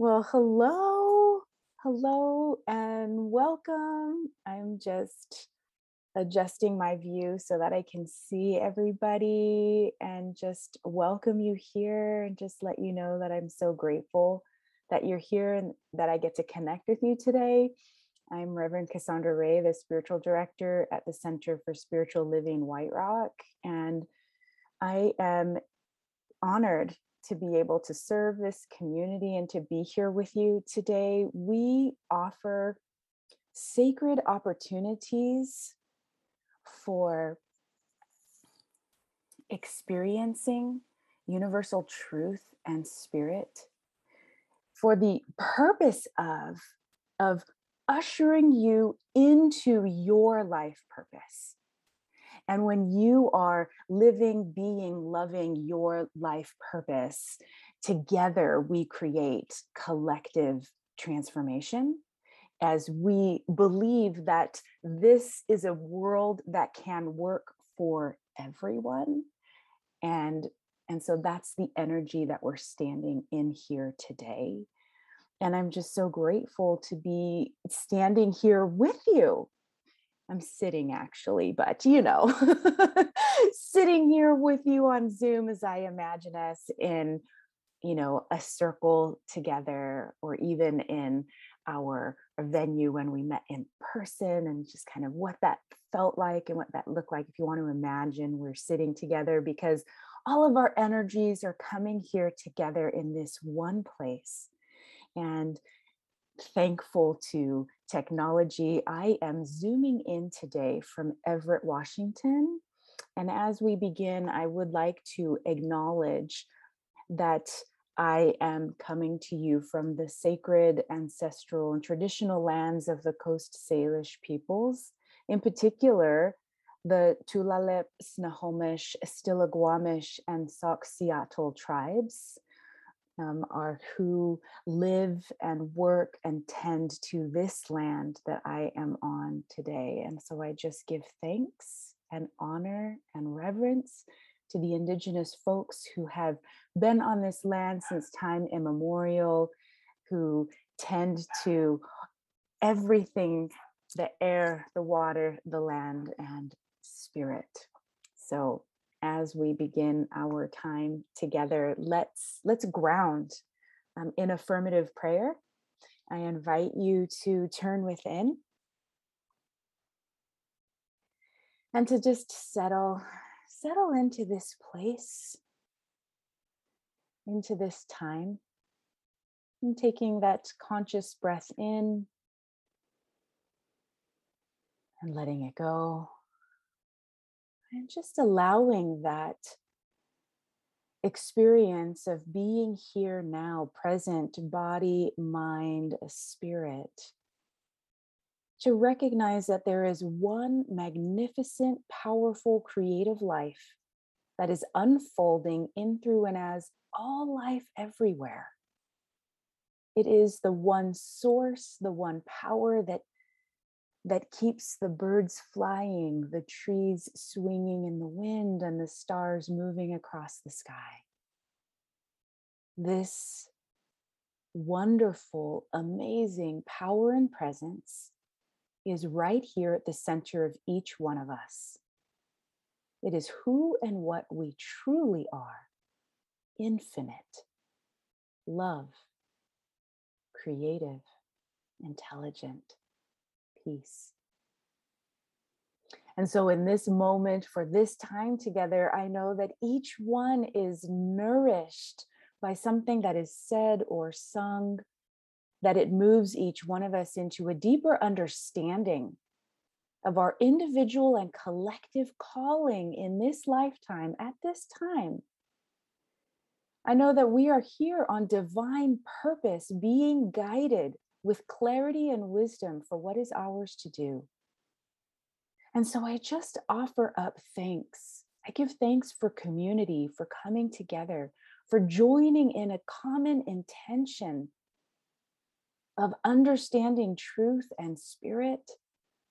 Well, hello, hello, and welcome. I'm just adjusting my view so that I can see everybody and just welcome you here and just let you know that I'm so grateful that you're here and that I get to connect with you today. I'm Reverend Cassandra Ray, the spiritual director at the Center for Spiritual Living White Rock, and I am honored to be able to serve this community and to be here with you today. We offer sacred opportunities for experiencing universal truth and spirit for the purpose of of ushering you into your life purpose and when you are living, being, loving your life purpose, together we create collective transformation as we believe that this is a world that can work for everyone. And and so that's the energy that we're standing in here today. And i'm just so grateful to be standing here with you I'm sitting actually, but you know, sitting here with you on Zoom as I imagine us in, you know, a circle together or even in our venue when we met in person and just kind of what that felt like and what that looked like. If you want to imagine we're sitting together because all of our energies are coming here together in this one place. And thankful to technology. I am zooming in today from Everett, Washington. And as we begin, I would like to acknowledge that I am coming to you from the sacred, ancestral, and traditional lands of the Coast Salish peoples, in particular, the Tulalip, Snohomish, Stillaguamish, and Sauk-Suiattle tribes um, are who live and work and tend to this land that I am on today. And so I just give thanks and honor and reverence to the indigenous folks who have been on this land since time immemorial, who tend to everything the air, the water, the land, and spirit. So as we begin our time together let's let's ground um, in affirmative prayer. I invite you to turn within. And to just settle settle into this place into this time and taking that conscious breath in and letting it go and just allowing that experience of being here now, present, body, mind, spirit, to recognize that there is one magnificent, powerful, creative life that is unfolding in, through, and as all life everywhere. It is the one source, the one power that that keeps the birds flying, the trees swinging in the wind, and the stars moving across the sky. This wonderful, amazing power and presence is right here at the center of each one of us. It is who and what we truly are infinite, love, creative, intelligent peace. And so, in this moment, for this time together, I know that each one is nourished by something that is said or sung, that it moves each one of us into a deeper understanding of our individual and collective calling in this lifetime at this time. I know that we are here on divine purpose, being guided with clarity and wisdom for what is ours to do. And so I just offer up thanks. I give thanks for community, for coming together, for joining in a common intention of understanding truth and spirit,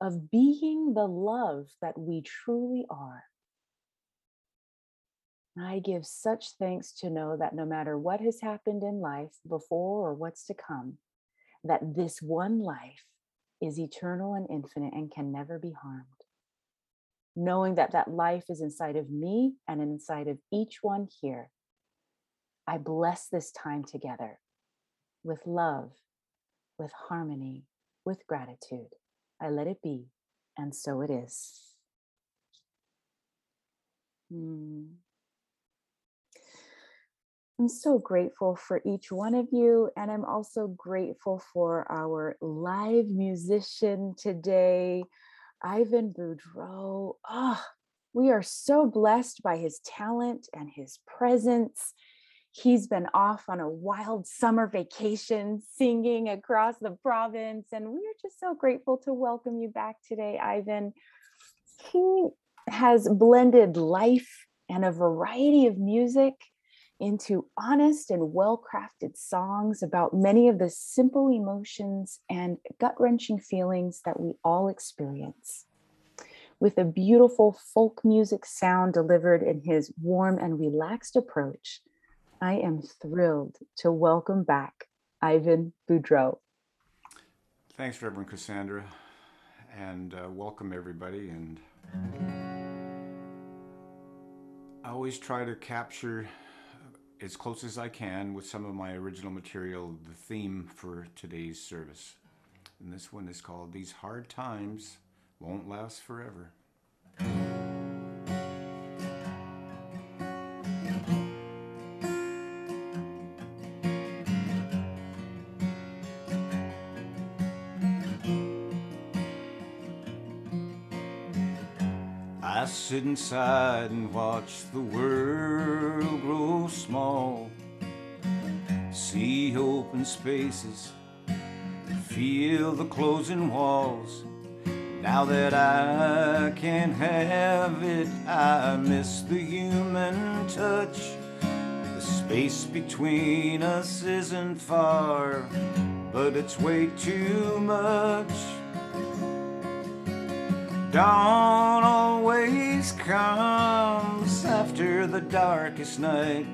of being the love that we truly are. I give such thanks to know that no matter what has happened in life before or what's to come, that this one life is eternal and infinite and can never be harmed. Knowing that that life is inside of me and inside of each one here, I bless this time together with love, with harmony, with gratitude. I let it be, and so it is. Hmm. I'm so grateful for each one of you. And I'm also grateful for our live musician today, Ivan Boudreau. Oh, we are so blessed by his talent and his presence. He's been off on a wild summer vacation singing across the province. And we are just so grateful to welcome you back today, Ivan. He has blended life and a variety of music into honest and well crafted songs about many of the simple emotions and gut wrenching feelings that we all experience. With a beautiful folk music sound delivered in his warm and relaxed approach, I am thrilled to welcome back Ivan Boudreau. Thanks, Reverend Cassandra, and uh, welcome everybody. And I always try to capture as close as I can with some of my original material, the theme for today's service. And this one is called These Hard Times Won't Last Forever. Sit inside and watch the world grow small. See open spaces, feel the closing walls. Now that I can't have it, I miss the human touch. The space between us isn't far, but it's way too much. Dawn always comes after the darkest night.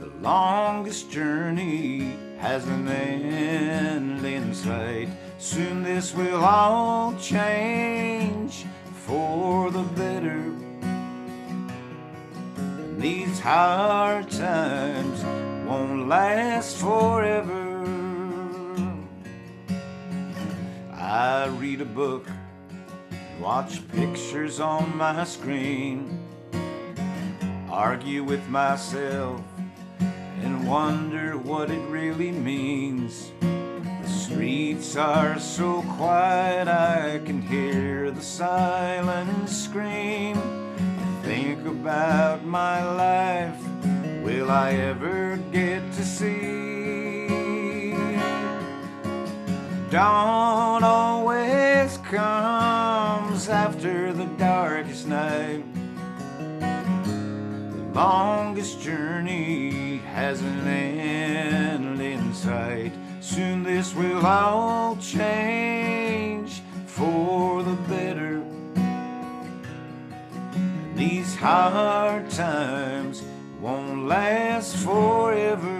The longest journey has an end in sight. Soon this will all change for the better. These hard times won't last forever. I read a book, watch pictures on my screen, argue with myself, and wonder what it really means. The streets are so quiet, I can hear the silence scream. Think about my life, will I ever get to see? Dawn always comes after the darkest night. The longest journey has an end in sight. Soon this will all change for the better. These hard times won't last forever.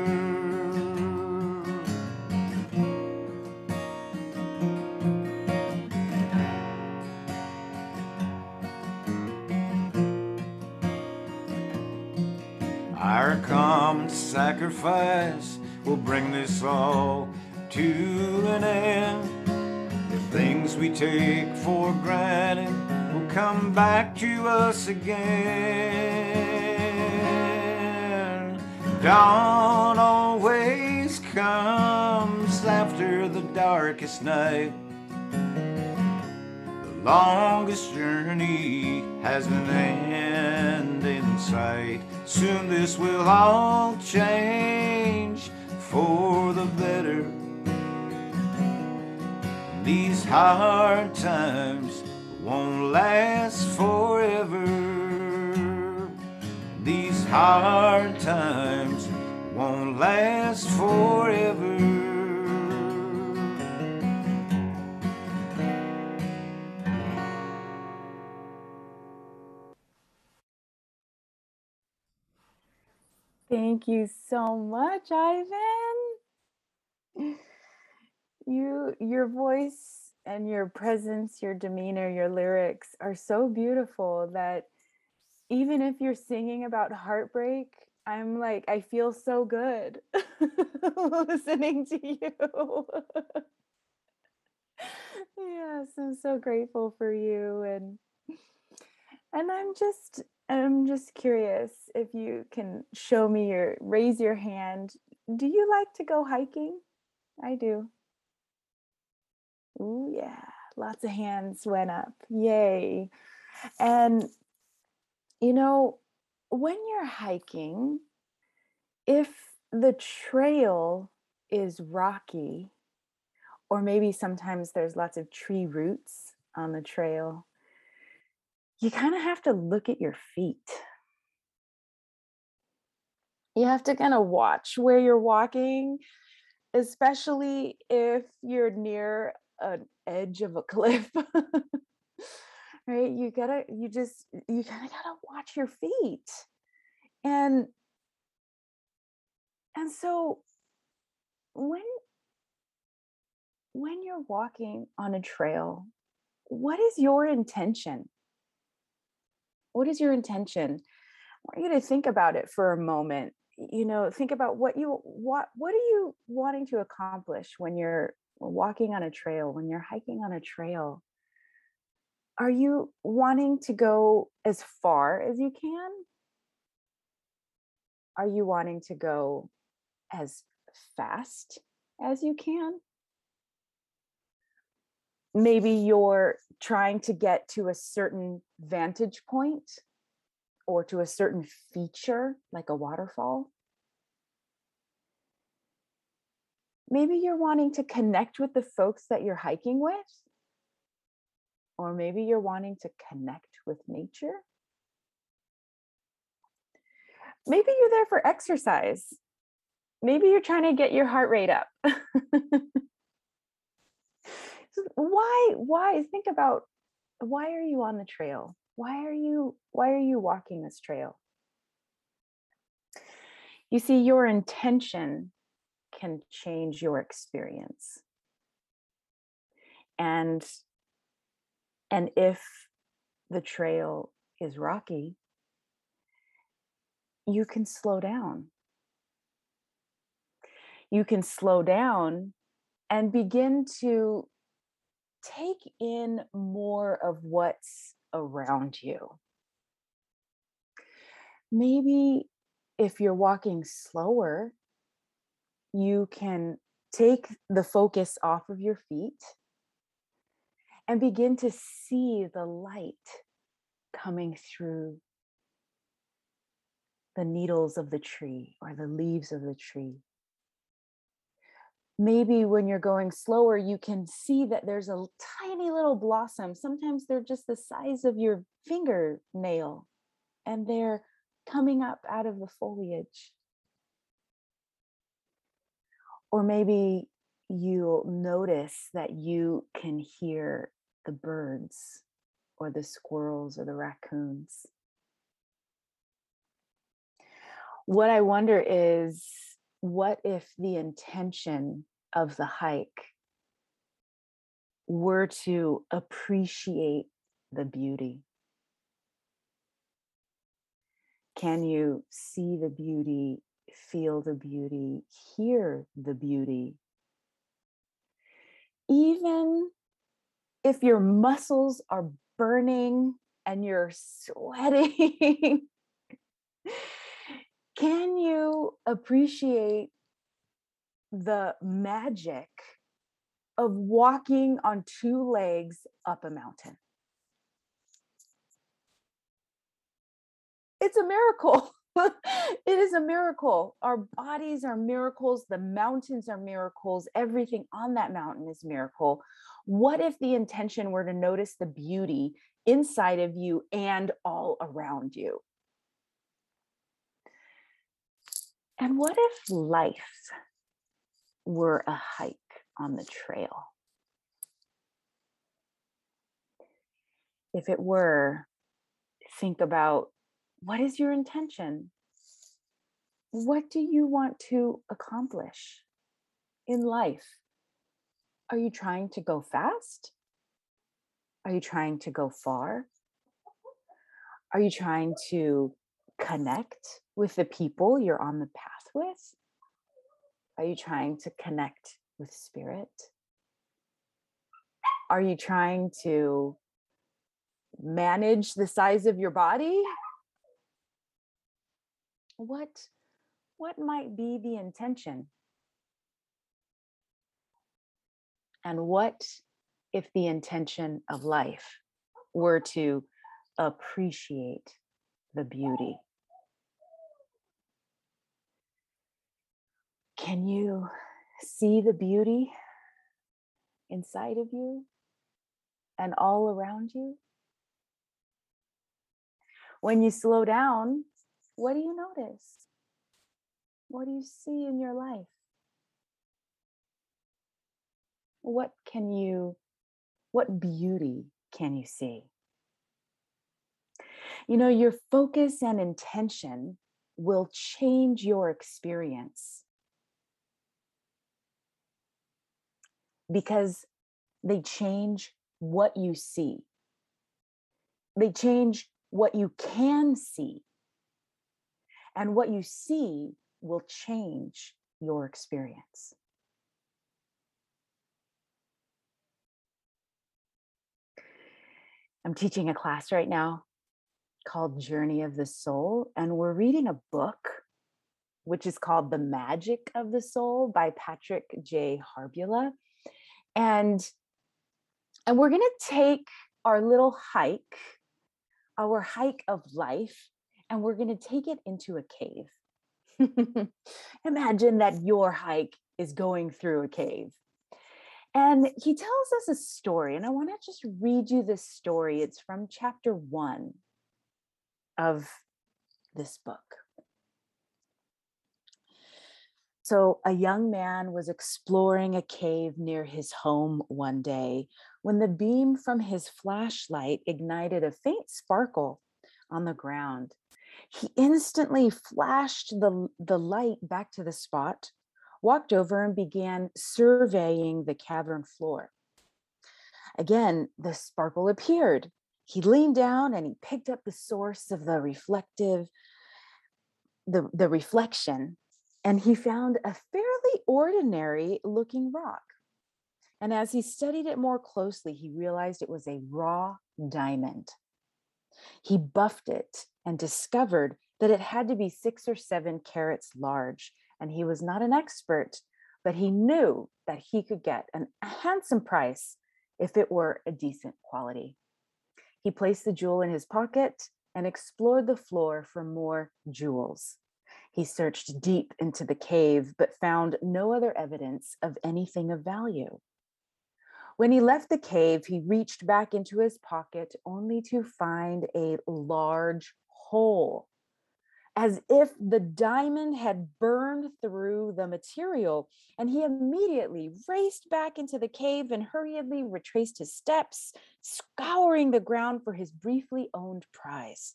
Sacrifice will bring this all to an end. The things we take for granted will come back to us again. Dawn always comes after the darkest night. Longest journey has an end in sight. Soon this will all change for the better. These hard times won't last forever. These hard times won't last forever. Thank you so much, Ivan. You your voice and your presence, your demeanor, your lyrics are so beautiful that even if you're singing about heartbreak, I'm like I feel so good listening to you. yes, I'm so grateful for you and and I'm just I'm just curious if you can show me your raise your hand. Do you like to go hiking? I do. Oh, yeah. Lots of hands went up. Yay. And, you know, when you're hiking, if the trail is rocky, or maybe sometimes there's lots of tree roots on the trail, you kind of have to look at your feet. You have to kind of watch where you're walking, especially if you're near an edge of a cliff. right? You gotta, you just, you kind of gotta watch your feet. And, and so when, when you're walking on a trail, what is your intention? What is your intention? I want you to think about it for a moment. You know, think about what you what what are you wanting to accomplish when you're walking on a trail, when you're hiking on a trail? Are you wanting to go as far as you can? Are you wanting to go as fast as you can? Maybe you're trying to get to a certain vantage point or to a certain feature like a waterfall. Maybe you're wanting to connect with the folks that you're hiking with, or maybe you're wanting to connect with nature. Maybe you're there for exercise. Maybe you're trying to get your heart rate up. why why think about why are you on the trail? Why are you why are you walking this trail? You see your intention can change your experience. And and if the trail is rocky you can slow down. You can slow down and begin to take in more of what's around you. Maybe if you're walking slower, you can take the focus off of your feet and begin to see the light coming through the needles of the tree or the leaves of the tree maybe when you're going slower, you can see that there's a tiny little blossom. Sometimes they're just the size of your fingernail and they're coming up out of the foliage. Or maybe you'll notice that you can hear the birds or the squirrels or the raccoons. What I wonder is what if the intention of the hike were to appreciate the beauty? Can you see the beauty, feel the beauty, hear the beauty? Even if your muscles are burning and you're sweating can you appreciate the magic of walking on two legs up a mountain? It's a miracle. it is a miracle. Our bodies are miracles. The mountains are miracles. Everything on that mountain is miracle. What if the intention were to notice the beauty inside of you and all around you? And what if life were a hike on the trail? If it were, think about what is your intention? What do you want to accomplish in life? Are you trying to go fast? Are you trying to go far? Are you trying to connect with the people you're on the path with? Are you trying to connect with spirit? Are you trying to manage the size of your body? What what might be the intention? And what if the intention of life were to appreciate the beauty? Can you see the beauty inside of you and all around you? When you slow down, what do you notice? What do you see in your life? What can you, what beauty can you see? You know, your focus and intention will change your experience because they change what you see. They change what you can see. And what you see will change your experience. I'm teaching a class right now called Journey of the Soul, and we're reading a book which is called The Magic of the Soul by Patrick J. Harbula. And and we're going to take our little hike, our hike of life, and we're going to take it into a cave. Imagine that your hike is going through a cave. And he tells us a story, and I want to just read you this story. It's from chapter one of this book. So, a young man was exploring a cave near his home one day when the beam from his flashlight ignited a faint sparkle on the ground. He instantly flashed the, the light back to the spot, walked over, and began surveying the cavern floor. Again, the sparkle appeared. He leaned down and he picked up the source of the reflective, the, the reflection, and he found a fairly ordinary looking rock. And as he studied it more closely, he realized it was a raw diamond. He buffed it and discovered that it had to be six or seven carats large. And he was not an expert, but he knew that he could get a handsome price if it were a decent quality. He placed the jewel in his pocket and explored the floor for more jewels. He searched deep into the cave, but found no other evidence of anything of value. When he left the cave, he reached back into his pocket only to find a large hole, as if the diamond had burned through the material. And he immediately raced back into the cave and hurriedly retraced his steps, scouring the ground for his briefly owned prize.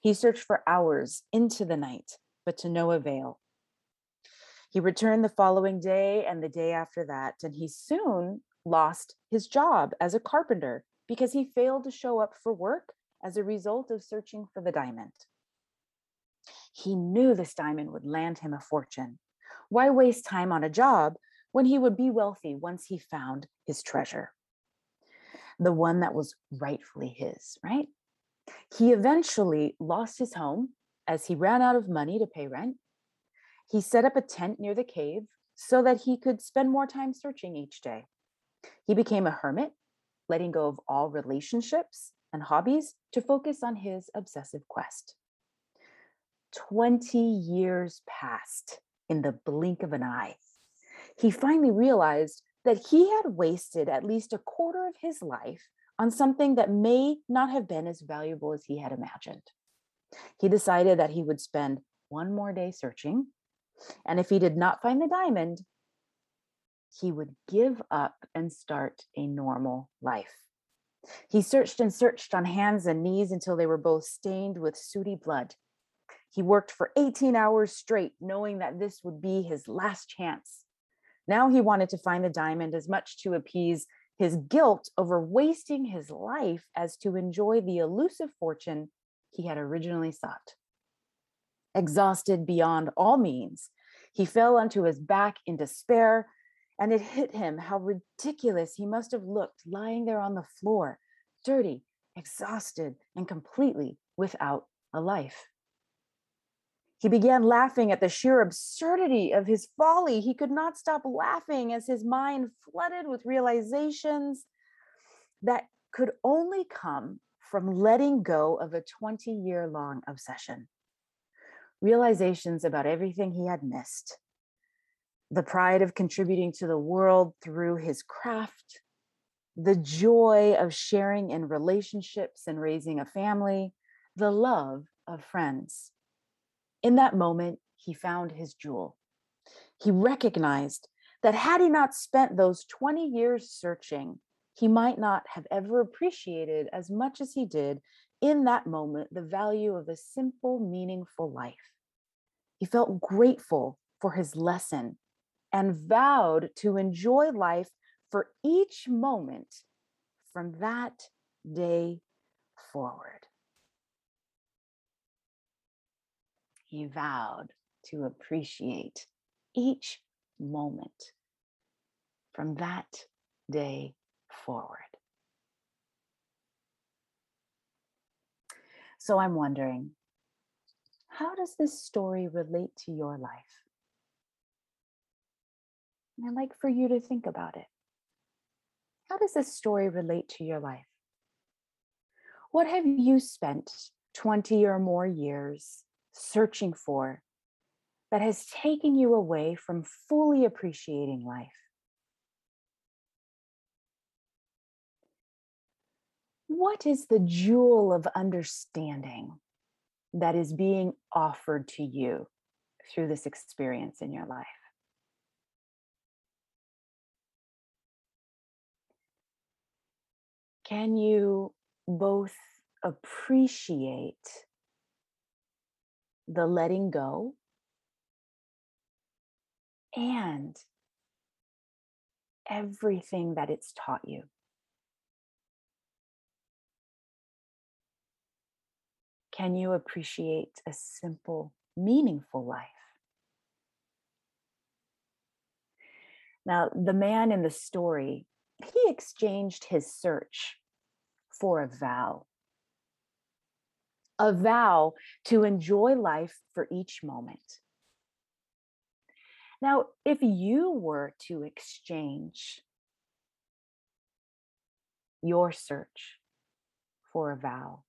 He searched for hours into the night, but to no avail. He returned the following day and the day after that, and he soon lost his job as a carpenter because he failed to show up for work as a result of searching for the diamond. He knew this diamond would land him a fortune. Why waste time on a job when he would be wealthy once he found his treasure? The one that was rightfully his, right? He eventually lost his home as he ran out of money to pay rent. He set up a tent near the cave so that he could spend more time searching each day. He became a hermit, letting go of all relationships and hobbies to focus on his obsessive quest. 20 years passed in the blink of an eye. He finally realized that he had wasted at least a quarter of his life on something that may not have been as valuable as he had imagined. He decided that he would spend one more day searching, and if he did not find the diamond, he would give up and start a normal life. He searched and searched on hands and knees until they were both stained with sooty blood. He worked for 18 hours straight, knowing that this would be his last chance. Now he wanted to find the diamond as much to appease his guilt over wasting his life as to enjoy the elusive fortune he had originally sought. Exhausted beyond all means, he fell onto his back in despair, and it hit him how ridiculous he must have looked lying there on the floor, dirty, exhausted, and completely without a life. He began laughing at the sheer absurdity of his folly. He could not stop laughing as his mind flooded with realizations that could only come from letting go of a 20 year long obsession. Realizations about everything he had missed, the pride of contributing to the world through his craft, the joy of sharing in relationships and raising a family, the love of friends. In that moment, he found his jewel. He recognized that had he not spent those 20 years searching, he might not have ever appreciated as much as he did in that moment the value of a simple, meaningful life. He felt grateful for his lesson and vowed to enjoy life for each moment from that day forward. he vowed to appreciate each moment from that day forward. So I'm wondering, how does this story relate to your life? And I'd like for you to think about it. How does this story relate to your life? What have you spent 20 or more years searching for that has taken you away from fully appreciating life? What is the jewel of understanding that is being offered to you through this experience in your life? Can you both appreciate the letting go and everything that it's taught you. Can you appreciate a simple, meaningful life? Now, the man in the story, he exchanged his search for a vow a vow to enjoy life for each moment. Now, if you were to exchange your search for a vow,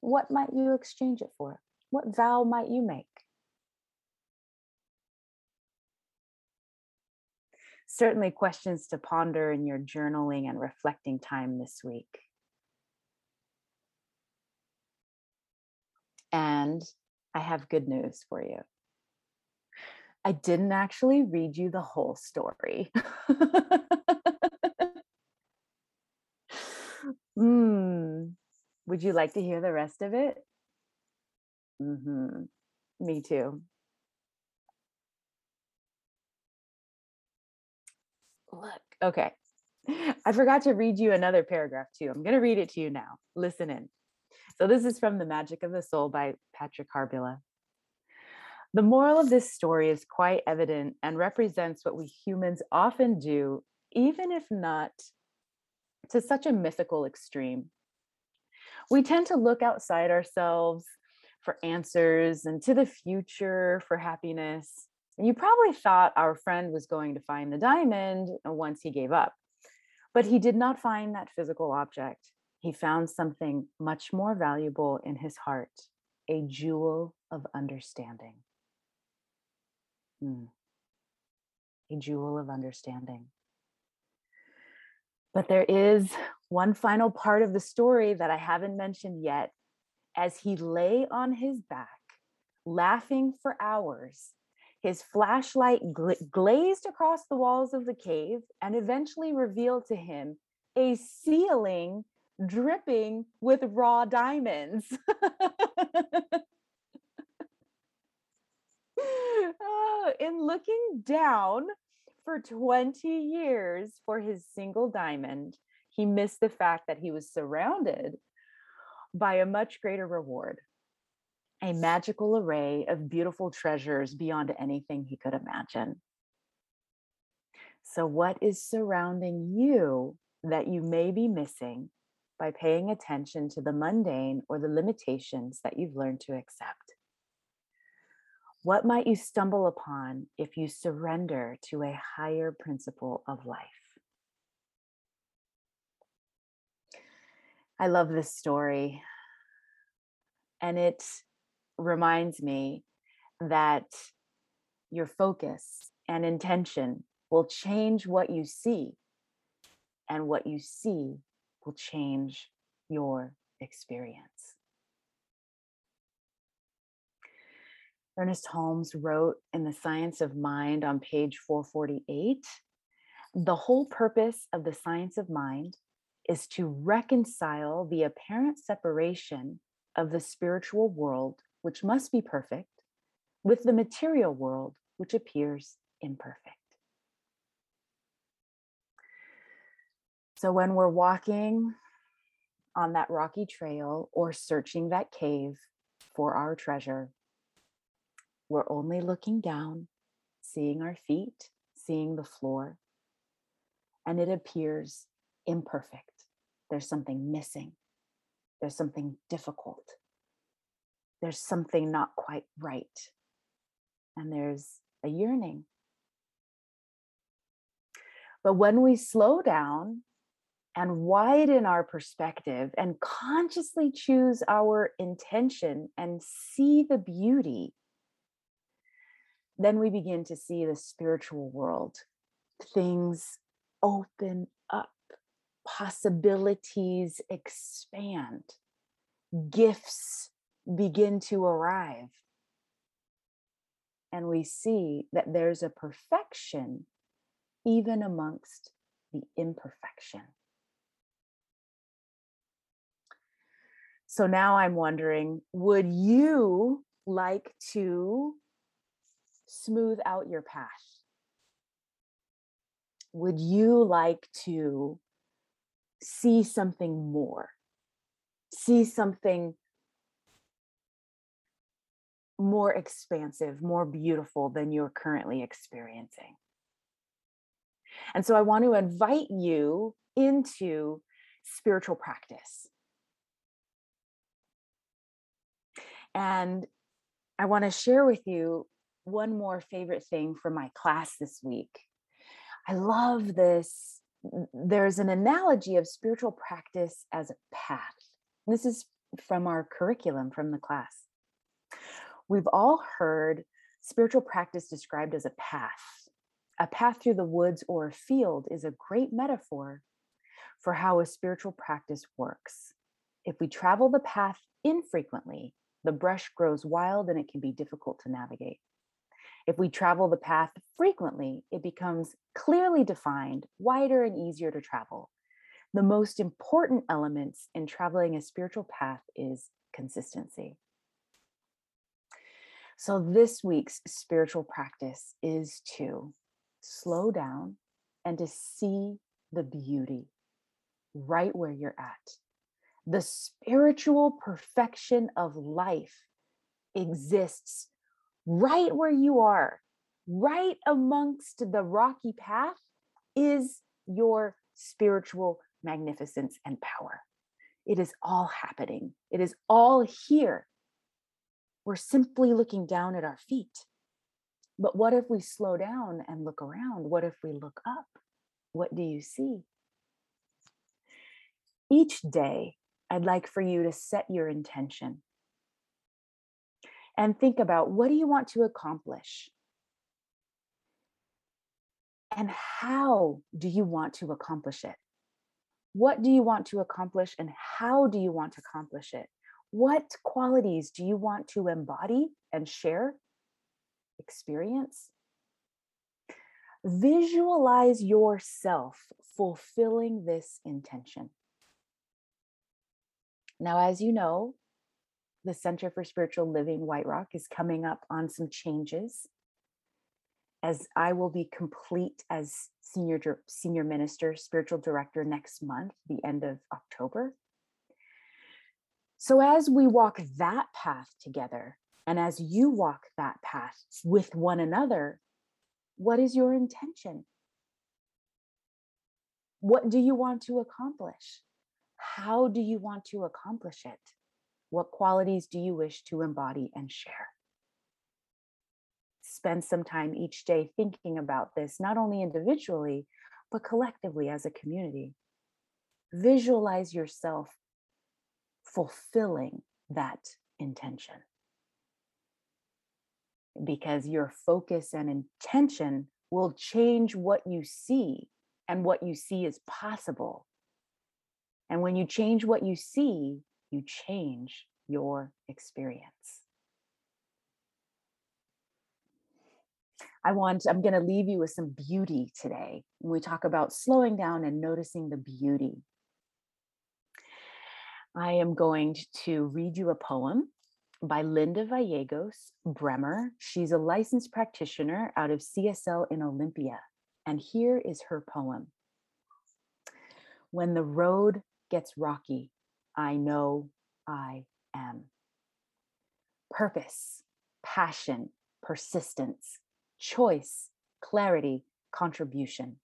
what might you exchange it for? What vow might you make? Certainly, questions to ponder in your journaling and reflecting time this week. And I have good news for you. I didn't actually read you the whole story. mm. Would you like to hear the rest of it? Mm-hmm. Me too. Look, okay. I forgot to read you another paragraph too. I'm going to read it to you now. Listen in. So this is from The Magic of the Soul by Patrick Harbula. The moral of this story is quite evident and represents what we humans often do, even if not to such a mythical extreme. We tend to look outside ourselves for answers and to the future for happiness. And you probably thought our friend was going to find the diamond once he gave up, but he did not find that physical object he found something much more valuable in his heart a jewel of understanding. Hmm. A jewel of understanding. But there is one final part of the story that I haven't mentioned yet. As he lay on his back, laughing for hours, his flashlight gla- glazed across the walls of the cave and eventually revealed to him a ceiling dripping with raw diamonds. Oh, in looking down for 20 years for his single diamond, he missed the fact that he was surrounded by a much greater reward, a magical array of beautiful treasures beyond anything he could imagine. So, what is surrounding you that you may be missing by paying attention to the mundane or the limitations that you've learned to accept? What might you stumble upon if you surrender to a higher principle of life? I love this story. And it reminds me that your focus and intention will change what you see, and what you see will change your experience. Ernest Holmes wrote in The Science of Mind on page 448 The whole purpose of the science of mind is to reconcile the apparent separation of the spiritual world, which must be perfect, with the material world, which appears imperfect. So when we're walking on that rocky trail or searching that cave for our treasure, we're only looking down, seeing our feet, seeing the floor, and it appears imperfect. There's something missing. There's something difficult. There's something not quite right. And there's a yearning. But when we slow down and widen our perspective and consciously choose our intention and see the beauty, then we begin to see the spiritual world. Things open up possibilities expand, gifts begin to arrive. And we see that there's a perfection even amongst the imperfection. So now I'm wondering would you like to smooth out your path? Would you like to see something more, see something more expansive, more beautiful than you're currently experiencing. And so I want to invite you into spiritual practice. And I want to share with you one more favorite thing from my class this week. I love this there's an analogy of spiritual practice as a path. This is from our curriculum from the class. We've all heard spiritual practice described as a path. A path through the woods or a field is a great metaphor for how a spiritual practice works. If we travel the path infrequently, the brush grows wild and it can be difficult to navigate. If we travel the path frequently, it becomes clearly defined, wider, and easier to travel. The most important elements in traveling a spiritual path is consistency. So, this week's spiritual practice is to slow down and to see the beauty right where you're at. The spiritual perfection of life exists right where you are, right amongst the rocky path, is your spiritual magnificence and power. It is all happening, it is all here. We're simply looking down at our feet. But what if we slow down and look around? What if we look up? What do you see? Each day, I'd like for you to set your intention and think about what do you want to accomplish? And how do you want to accomplish it? What do you want to accomplish and how do you want to accomplish it? What qualities do you want to embody and share, experience? Visualize yourself fulfilling this intention. Now, as you know, the Center for Spiritual Living White Rock is coming up on some changes as I will be complete as senior senior minister, spiritual director next month, the end of October. So as we walk that path together, and as you walk that path with one another, what is your intention? What do you want to accomplish? How do you want to accomplish it? What qualities do you wish to embody and share? Spend some time each day thinking about this, not only individually, but collectively as a community. Visualize yourself fulfilling that intention. Because your focus and intention will change what you see and what you see is possible. And when you change what you see, you change your experience. I want, I'm going to leave you with some beauty today. When we talk about slowing down and noticing the beauty, I am going to read you a poem by Linda Gallegos Bremer. She's a licensed practitioner out of CSL in Olympia. And here is her poem When the road gets rocky, I know I am. Purpose, passion, persistence, choice, clarity, contribution.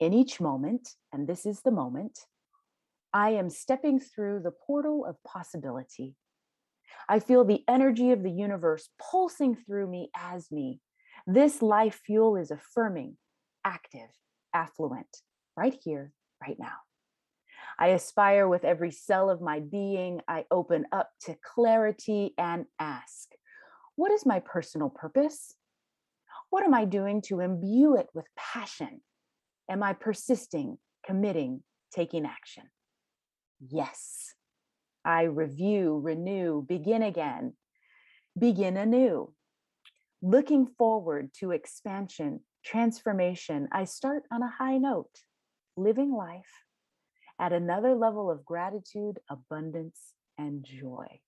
In each moment, and this is the moment, I am stepping through the portal of possibility. I feel the energy of the universe pulsing through me as me. This life fuel is affirming, active, affluent, right here, right now. I aspire with every cell of my being. I open up to clarity and ask, what is my personal purpose? What am I doing to imbue it with passion? Am I persisting, committing, taking action? Yes. I review, renew, begin again, begin anew. Looking forward to expansion, transformation, I start on a high note, living life at another level of gratitude, abundance, and joy.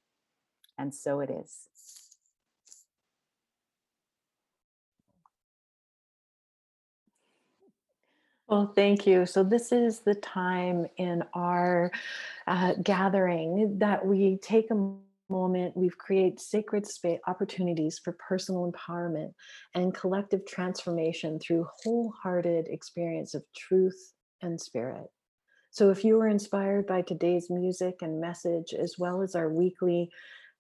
And so it is. Well, thank you. So, this is the time in our uh, gathering that we take a moment, we've created sacred space opportunities for personal empowerment and collective transformation through wholehearted experience of truth and spirit. So, if you were inspired by today's music and message, as well as our weekly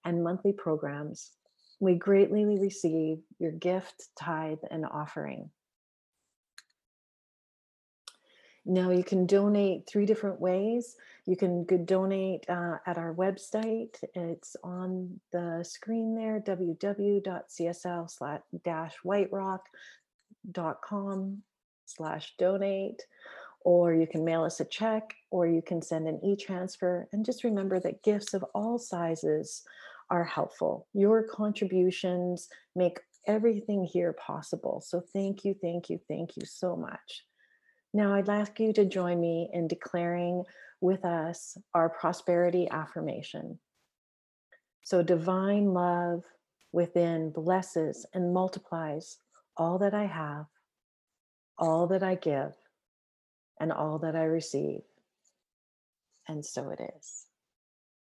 and monthly programs, we greatly receive your gift, tithe, and offering. Now, you can donate three different ways. You can donate uh, at our website. It's on the screen there www.csl-whiterock.com slash donate or you can mail us a check, or you can send an e transfer. And just remember that gifts of all sizes are helpful. Your contributions make everything here possible. So thank you, thank you, thank you so much. Now, I'd ask you to join me in declaring with us our prosperity affirmation. So, divine love within blesses and multiplies all that I have, all that I give, and all that I receive. And so it is.